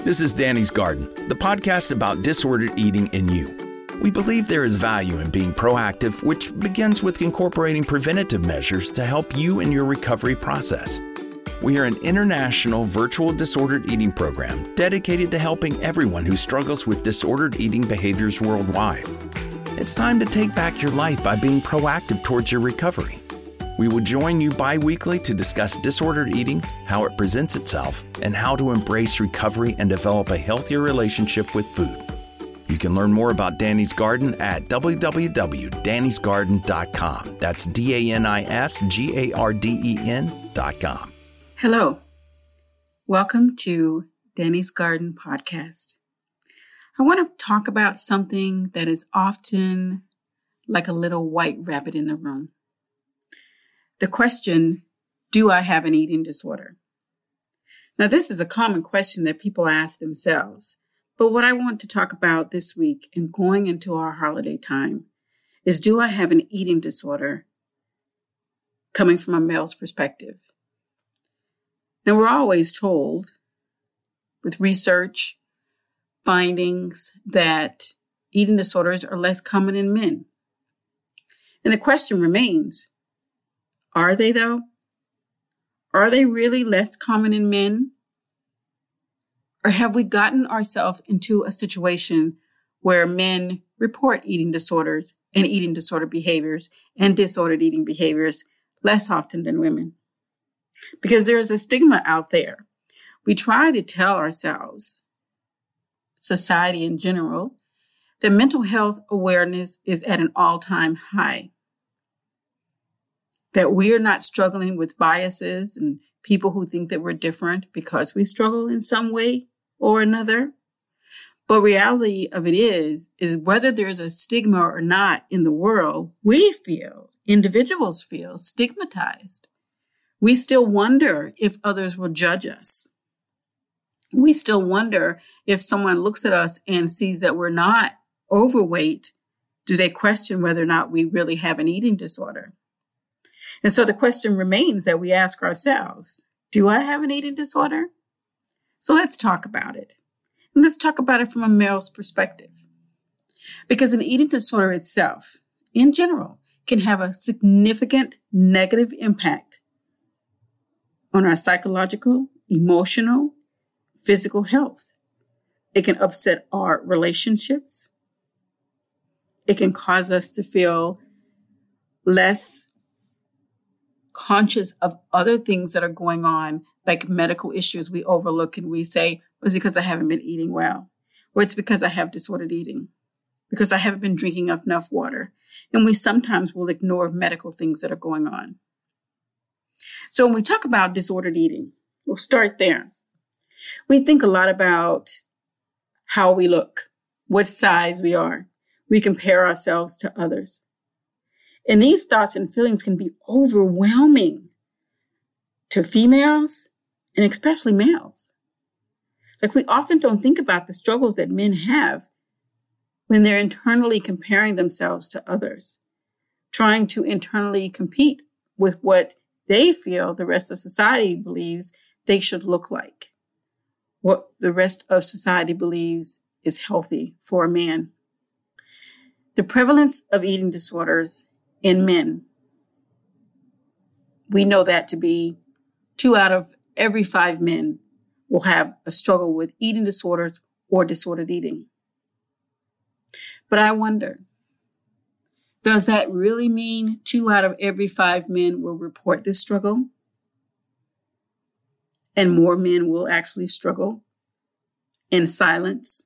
This is Dani's Garden, the podcast about disordered eating in you. We believe there is value in being proactive, which begins with incorporating preventative measures to help you in your recovery process. We are an international virtual disordered eating program dedicated to helping everyone who struggles with disordered eating behaviors worldwide. It's time to take back your life by being proactive towards your recovery. We will join you bi weekly to discuss disordered eating, how it presents itself, and how to embrace recovery and develop a healthier relationship with food. You can learn more about Dani's Garden at www.danisgarden.com. That's D A N I S G A R D E N.com. Hello. Welcome to Dani's Garden podcast. I want to talk about something that is often like a little white rabbit in the room. The question, do I have an eating disorder? Now, this is a common question that people ask themselves. But what I want to talk about this week and going into our holiday time is do I have an eating disorder coming from a male's perspective? Now, we're always told with research findings that eating disorders are less common in men. And the question remains are they though? Are they really less common in men? Or have we gotten ourselves into a situation where men report eating disorders and eating disorder behaviors and disordered eating behaviors less often than women? Because there's a stigma out there. We try to tell ourselves, society in general, that mental health awareness is at an all time high. That we are not struggling with biases and people who think that we're different because we struggle in some way or another. But reality of it is, is whether there's a stigma or not in the world, we feel, individuals feel stigmatized. We still wonder if others will judge us. We still wonder if someone looks at us and sees that we're not overweight, do they question whether or not we really have an eating disorder? And so the question remains that we ask ourselves Do I have an eating disorder? So let's talk about it. And let's talk about it from a male's perspective. Because an eating disorder itself, in general, can have a significant negative impact on our psychological, emotional, physical health. It can upset our relationships. It can cause us to feel less conscious of other things that are going on, like medical issues we overlook and we say, it's because I haven't been eating well, or it's because I have disordered eating, because I haven't been drinking enough water. And we sometimes will ignore medical things that are going on. So when we talk about disordered eating, we'll start there. We think a lot about how we look, what size we are. We compare ourselves to others. And these thoughts and feelings can be overwhelming to females and especially males. Like we often don't think about the struggles that men have when they're internally comparing themselves to others, trying to internally compete with what they feel the rest of society believes they should look like, what the rest of society believes is healthy for a man. The prevalence of eating disorders in men. We know that to be two out of every five men will have a struggle with eating disorders or disordered eating. But I wonder, does that really mean two out of every five men will report this struggle? And more men will actually struggle in silence?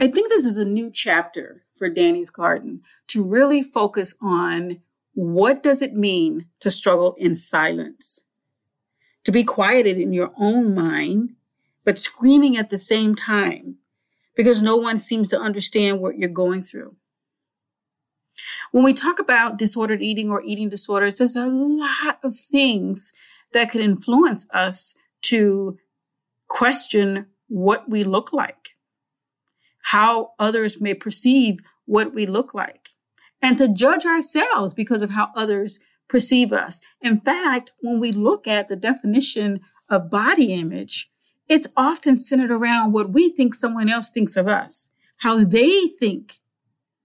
I think this is a new chapter for Dani's Garden to really focus on what does it mean to struggle in silence? To be quieted in your own mind, but screaming at the same time because no one seems to understand what you're going through. When we talk about disordered eating or eating disorders, there's a lot of things that could influence us to question what we look like how others may perceive what we look like and to judge ourselves because of how others perceive us. In fact, when we look at the definition of body image, it's often centered around what we think someone else thinks of us, how they think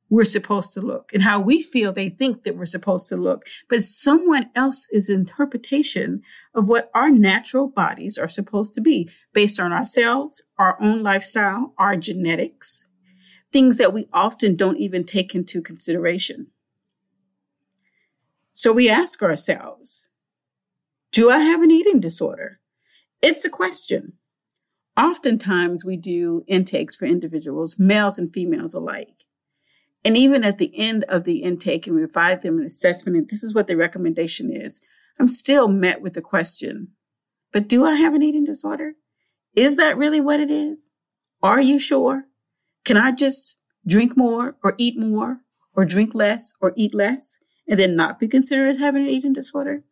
we're supposed to look and how we feel they think that we're supposed to look, but someone else's interpretation of what our natural bodies are supposed to be based on ourselves, our own lifestyle, our genetics, things that we often don't even take into consideration. So we ask ourselves, do I have an eating disorder? It's a question. Oftentimes we do intakes for individuals, males and females alike. And even at the end of the intake and we provide them an assessment, and this is what the recommendation is, I'm still met with the question, but do I have an eating disorder? Is that really what it is? Are you sure? Can I just drink more or eat more or drink less or eat less and then not be considered as having an eating disorder?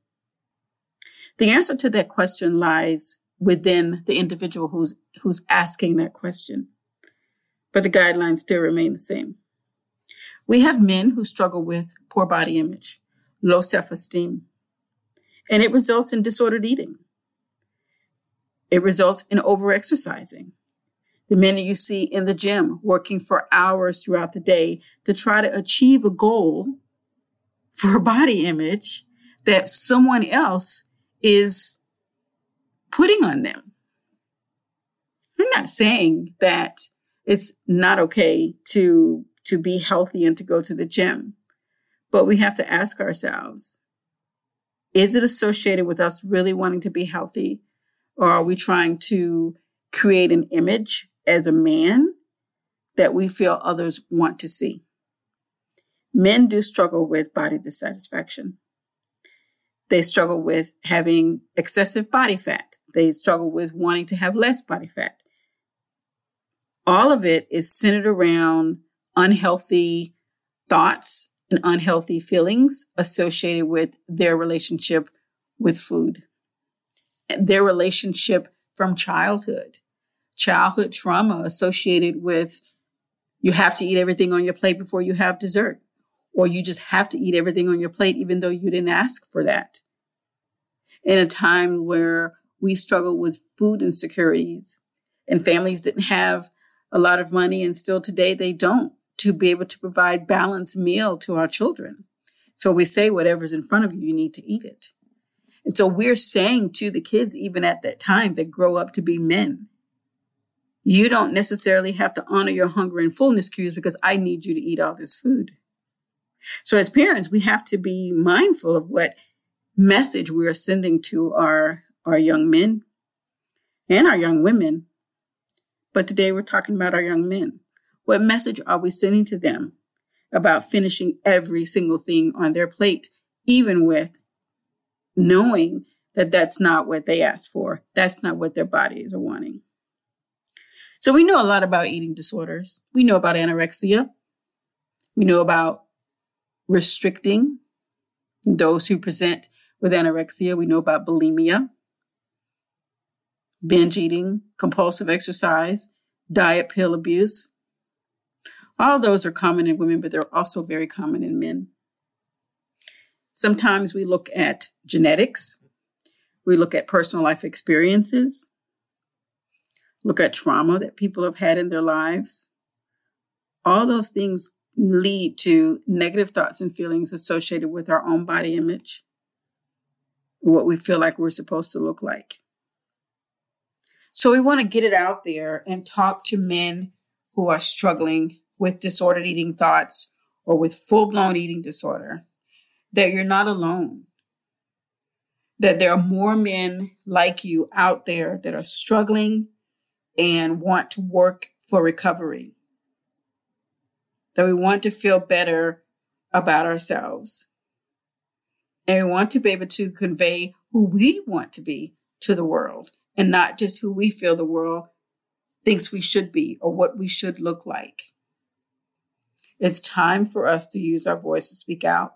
The answer to that question lies within the individual who's who's asking that question. But the guidelines still remain the same. We have men who struggle with poor body image, low self esteem, and it results in disordered eating. It results in overexercising. The men you see in the gym working for hours throughout the day to try to achieve a goal for a body image that someone else is putting on them. I'm not saying that it's not okay to to be healthy and to go to the gym. But we have to ask ourselves is it associated with us really wanting to be healthy? Or are we trying to create an image as a man that we feel others want to see? Men do struggle with body dissatisfaction. They struggle with having excessive body fat. They struggle with wanting to have less body fat. All of it is centered around unhealthy thoughts and unhealthy feelings associated with their relationship with food, their relationship from childhood, childhood trauma associated with you have to eat everything on your plate before you have dessert, or you just have to eat everything on your plate even though you didn't ask for that. In a time where we struggle with food insecurities and families didn't have a lot of money and still today they don't to be able to provide balanced meal to our children. So we say whatever's in front of you, you need to eat it. And so we're saying to the kids, even at that time, that grow up to be men, you don't necessarily have to honor your hunger and fullness cues because I need you to eat all this food. So as parents, we have to be mindful of what message we are sending to our, our young men and our young women. But today we're talking about our young men. What message are we sending to them about finishing every single thing on their plate, even with knowing that that's not what they asked for? That's not what their bodies are wanting. So we know a lot about eating disorders. We know about anorexia. We know about restricting those who present with anorexia. We know about bulimia, binge eating, compulsive exercise, diet pill abuse. All those are common in women, but they're also very common in men. Sometimes we look at genetics, we look at personal life experiences, look at trauma that people have had in their lives. All those things lead to negative thoughts and feelings associated with our own body image, what we feel like we're supposed to look like. So we want to get it out there and talk to men who are struggling with disordered eating thoughts or with full blown eating disorder, that you're not alone. That there are more men like you out there that are struggling and want to work for recovery. That we want to feel better about ourselves. And we want to be able to convey who we want to be to the world and not just who we feel the world thinks we should be or what we should look like. It's time for us to use our voice to speak out,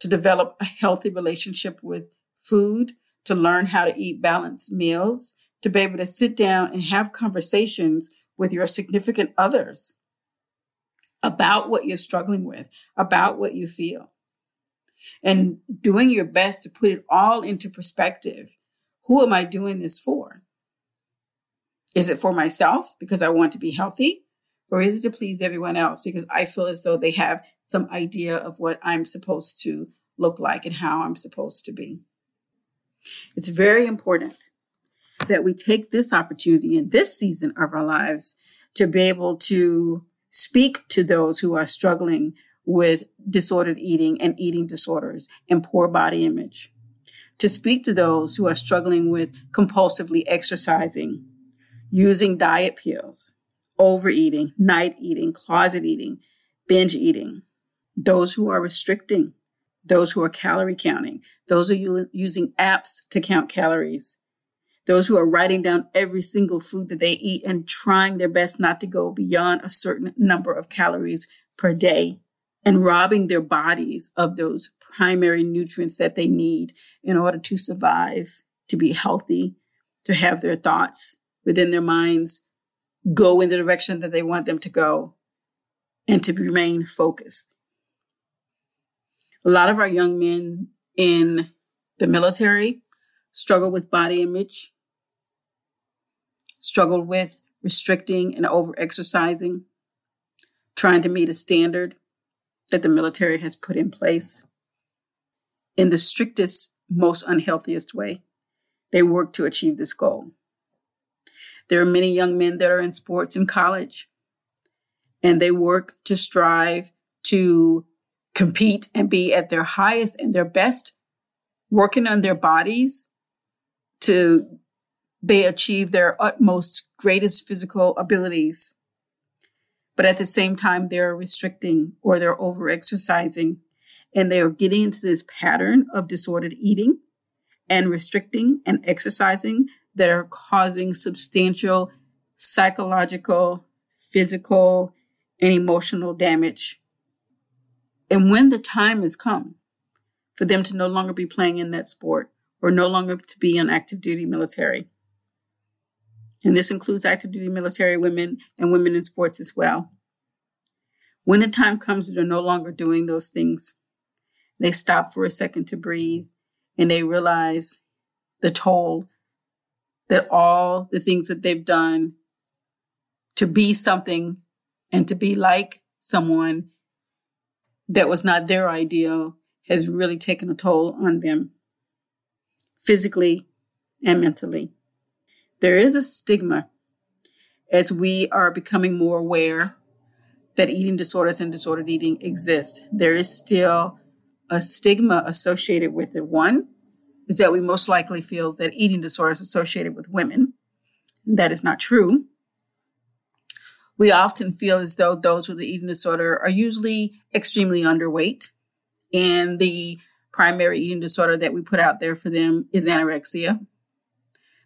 to develop a healthy relationship with food, to learn how to eat balanced meals, to be able to sit down and have conversations with your significant others about what you're struggling with, about what you feel, and doing your best to put it all into perspective. Who am I doing this for? Is it for myself because I want to be healthy? Or is it to please everyone else because I feel as though they have some idea of what I'm supposed to look like and how I'm supposed to be? It's very important that we take this opportunity in this season of our lives to be able to speak to those who are struggling with disordered eating and eating disorders and poor body image, to speak to those who are struggling with compulsively exercising, using diet pills, overeating, night eating, closet eating, binge eating, those who are restricting, those who are calorie counting, those who are using apps to count calories, those who are writing down every single food that they eat and trying their best not to go beyond a certain number of calories per day and robbing their bodies of those primary nutrients that they need in order to survive, to be healthy, to have their thoughts within their minds go in the direction that they want them to go, and to remain focused. A lot of our young men in the military struggle with body image, struggle with restricting and over exercising, trying to meet a standard that the military has put in place in the strictest, most unhealthiest way. They work to achieve this goal. There are many young men that are in sports in college, and they work to strive to compete and be at their highest and their best, working on their bodies to they achieve their utmost greatest physical abilities. But at the same time, they're restricting or they're over exercising and they are getting into this pattern of disordered eating and restricting and exercising that are causing substantial psychological, physical, and emotional damage. And when the time has come for them to no longer be playing in that sport or no longer to be in active duty military, and this includes active duty military women and women in sports as well. When the time comes that they're no longer doing those things, they stop for a second to breathe and they realize the toll that all the things that they've done to be something and to be like someone that was not their ideal has really taken a toll on them physically and mentally. There is a stigma as we are becoming more aware that eating disorders and disordered eating exist. There is still a stigma associated with it. One, is that we most likely feel that eating disorders associated with women. That is not true. We often feel as though those with the eating disorder are usually extremely underweight, and the primary eating disorder that we put out there for them is anorexia.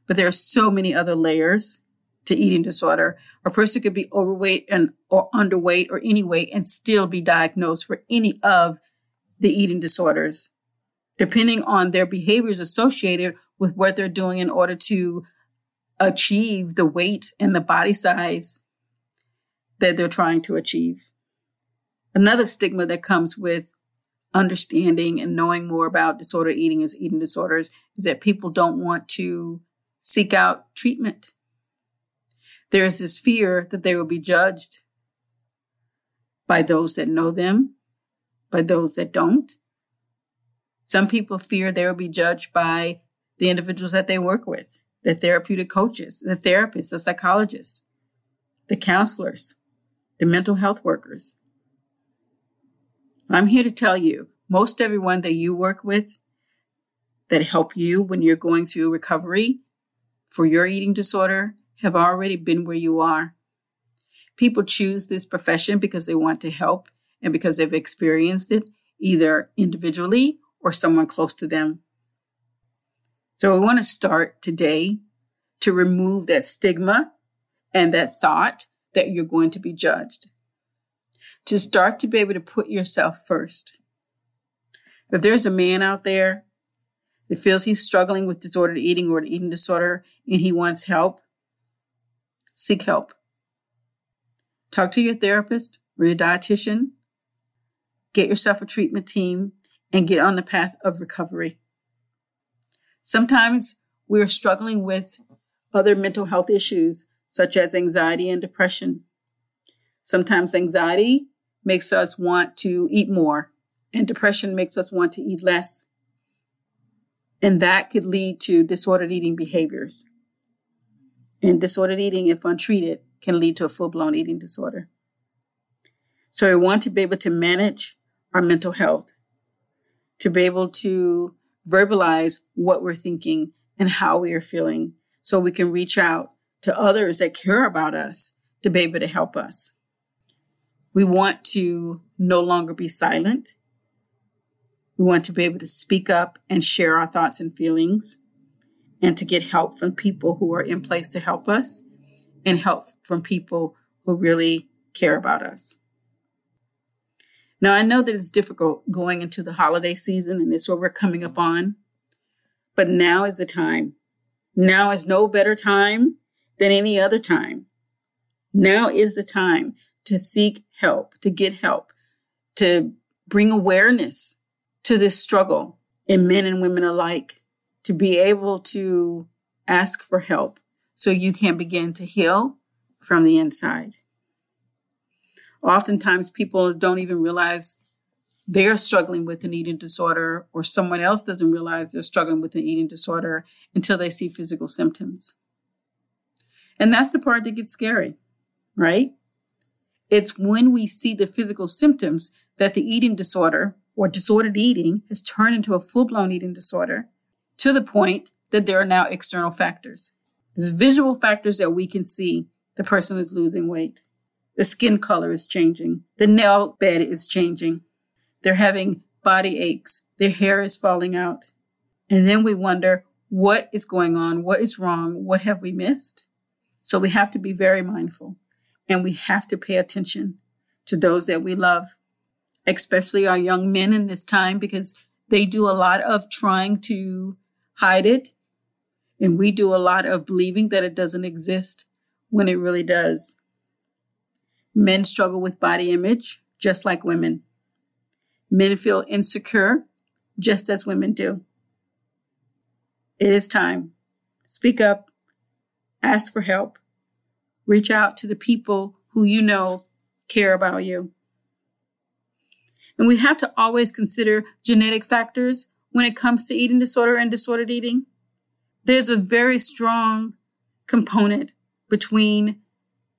But there are so many other layers to eating disorder. A person could be overweight and or underweight or any weight and still be diagnosed for any of the eating disorders depending on their behaviors associated with what they're doing in order to achieve the weight and the body size that they're trying to achieve. Another stigma that comes with understanding and knowing more about disorder eating as eating disorders is that people don't want to seek out treatment. There's this fear that they will be judged by those that know them, by those that don't, some people fear they will be judged by the individuals that they work with, the therapeutic coaches, the therapists, the psychologists, the counselors, the mental health workers. I'm here to tell you most everyone that you work with that help you when you're going through recovery for your eating disorder have already been where you are. People choose this profession because they want to help and because they've experienced it either individually or someone close to them. So we want to start today to remove that stigma and that thought that you're going to be judged. To start to be able to put yourself first. If there's a man out there that feels he's struggling with disordered eating or an eating disorder and he wants help, seek help. Talk to your therapist or your dietitian. Get yourself a treatment team and get on the path of recovery. Sometimes we're struggling with other mental health issues such as anxiety and depression. Sometimes anxiety makes us want to eat more, and depression makes us want to eat less. And that could lead to disordered eating behaviors. And disordered eating, if untreated, can lead to a full blown eating disorder. So we want to be able to manage our mental health, to be able to verbalize what we're thinking and how we are feeling so we can reach out to others that care about us to be able to help us. We want to no longer be silent. We want to be able to speak up and share our thoughts and feelings and to get help from people who are in place to help us and help from people who really care about us. Now, I know that it's difficult going into the holiday season and it's what we're coming up on, but now is the time. Now is no better time than any other time. Now is the time to seek help, to get help, to bring awareness to this struggle in men and women alike, to be able to ask for help so you can begin to heal from the inside. Oftentimes, people don't even realize they're struggling with an eating disorder, or someone else doesn't realize they're struggling with an eating disorder until they see physical symptoms. And that's the part that gets scary, right? It's when we see the physical symptoms that the eating disorder or disordered eating has turned into a full blown eating disorder to the point that there are now external factors. There's visual factors that we can see the person is losing weight. The skin color is changing. The nail bed is changing. They're having body aches. Their hair is falling out. And then we wonder what is going on? What is wrong? What have we missed? So we have to be very mindful and we have to pay attention to those that we love, especially our young men in this time because they do a lot of trying to hide it. And we do a lot of believing that it doesn't exist when it really does. Men struggle with body image just like women. Men feel insecure just as women do. It is time. Speak up, ask for help, reach out to the people who you know care about you. And we have to always consider genetic factors when it comes to eating disorder and disordered eating. There's a very strong component between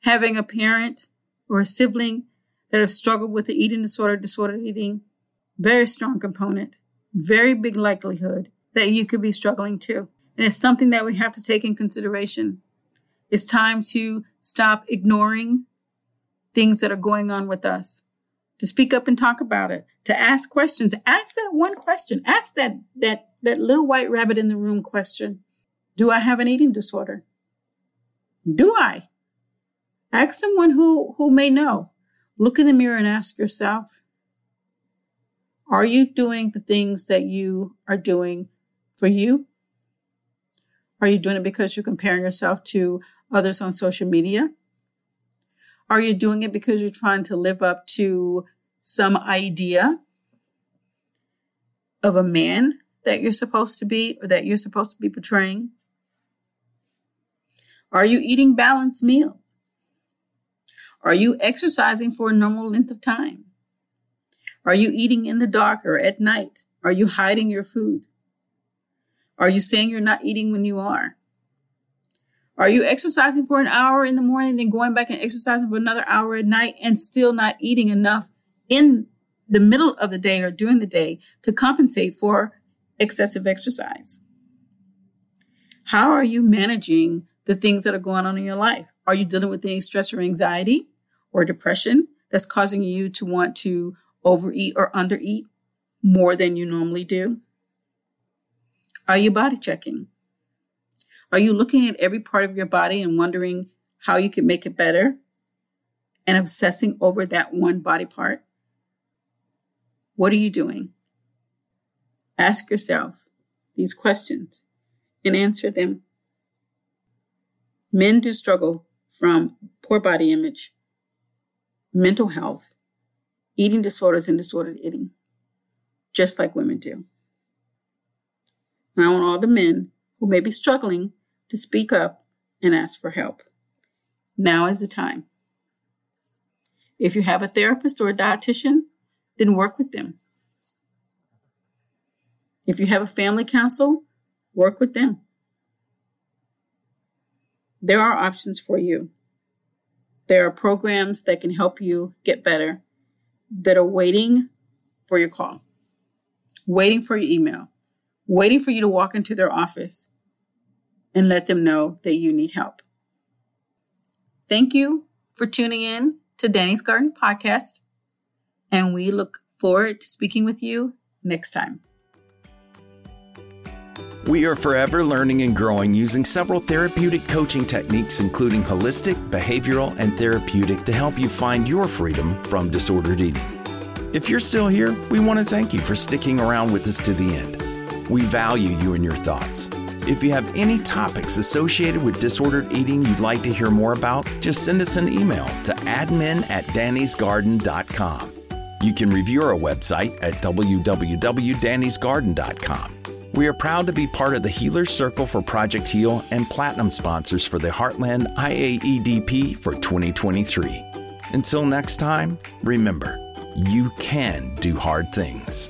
having a parent or a sibling that have struggled with the eating disorder, disordered eating, very strong component, very big likelihood that you could be struggling too. And it's something that we have to take in consideration. It's time to stop ignoring things that are going on with us, to speak up and talk about it, to ask questions. Ask that one question. Ask that that that little white rabbit in the room question. Do I have an eating disorder? Do I? Ask someone who, who may know. Look in the mirror and ask yourself Are you doing the things that you are doing for you? Are you doing it because you're comparing yourself to others on social media? Are you doing it because you're trying to live up to some idea of a man that you're supposed to be or that you're supposed to be portraying? Are you eating balanced meals? Are you exercising for a normal length of time? Are you eating in the dark or at night? Are you hiding your food? Are you saying you're not eating when you are? Are you exercising for an hour in the morning, then going back and exercising for another hour at night and still not eating enough in the middle of the day or during the day to compensate for excessive exercise? How are you managing the things that are going on in your life? Are you dealing with any stress or anxiety or depression that's causing you to want to overeat or undereat more than you normally do? Are you body checking? Are you looking at every part of your body and wondering how you can make it better and obsessing over that one body part? What are you doing? Ask yourself these questions and answer them. Men do struggle from poor body image, mental health, eating disorders, and disordered eating, just like women do. And I want all the men who may be struggling to speak up and ask for help. Now is the time. If you have a therapist or a dietitian, then work with them. If you have a family council, work with them. There are options for you. There are programs that can help you get better that are waiting for your call, waiting for your email, waiting for you to walk into their office and let them know that you need help. Thank you for tuning in to Dani's Garden Podcast, and we look forward to speaking with you next time. We are forever learning and growing using several therapeutic coaching techniques, including holistic, behavioral, and therapeutic, to help you find your freedom from disordered eating. If you're still here, we want to thank you for sticking around with us to the end. We value you and your thoughts. If you have any topics associated with disordered eating you'd like to hear more about, just send us an email to admin at danisgarden.com. You can review our website at www.danisgarden.com. We are proud to be part of the Healers Circle for Project Heal and platinum sponsors for the Heartland IAEDP for 2023. Until next time, remember, you can do hard things.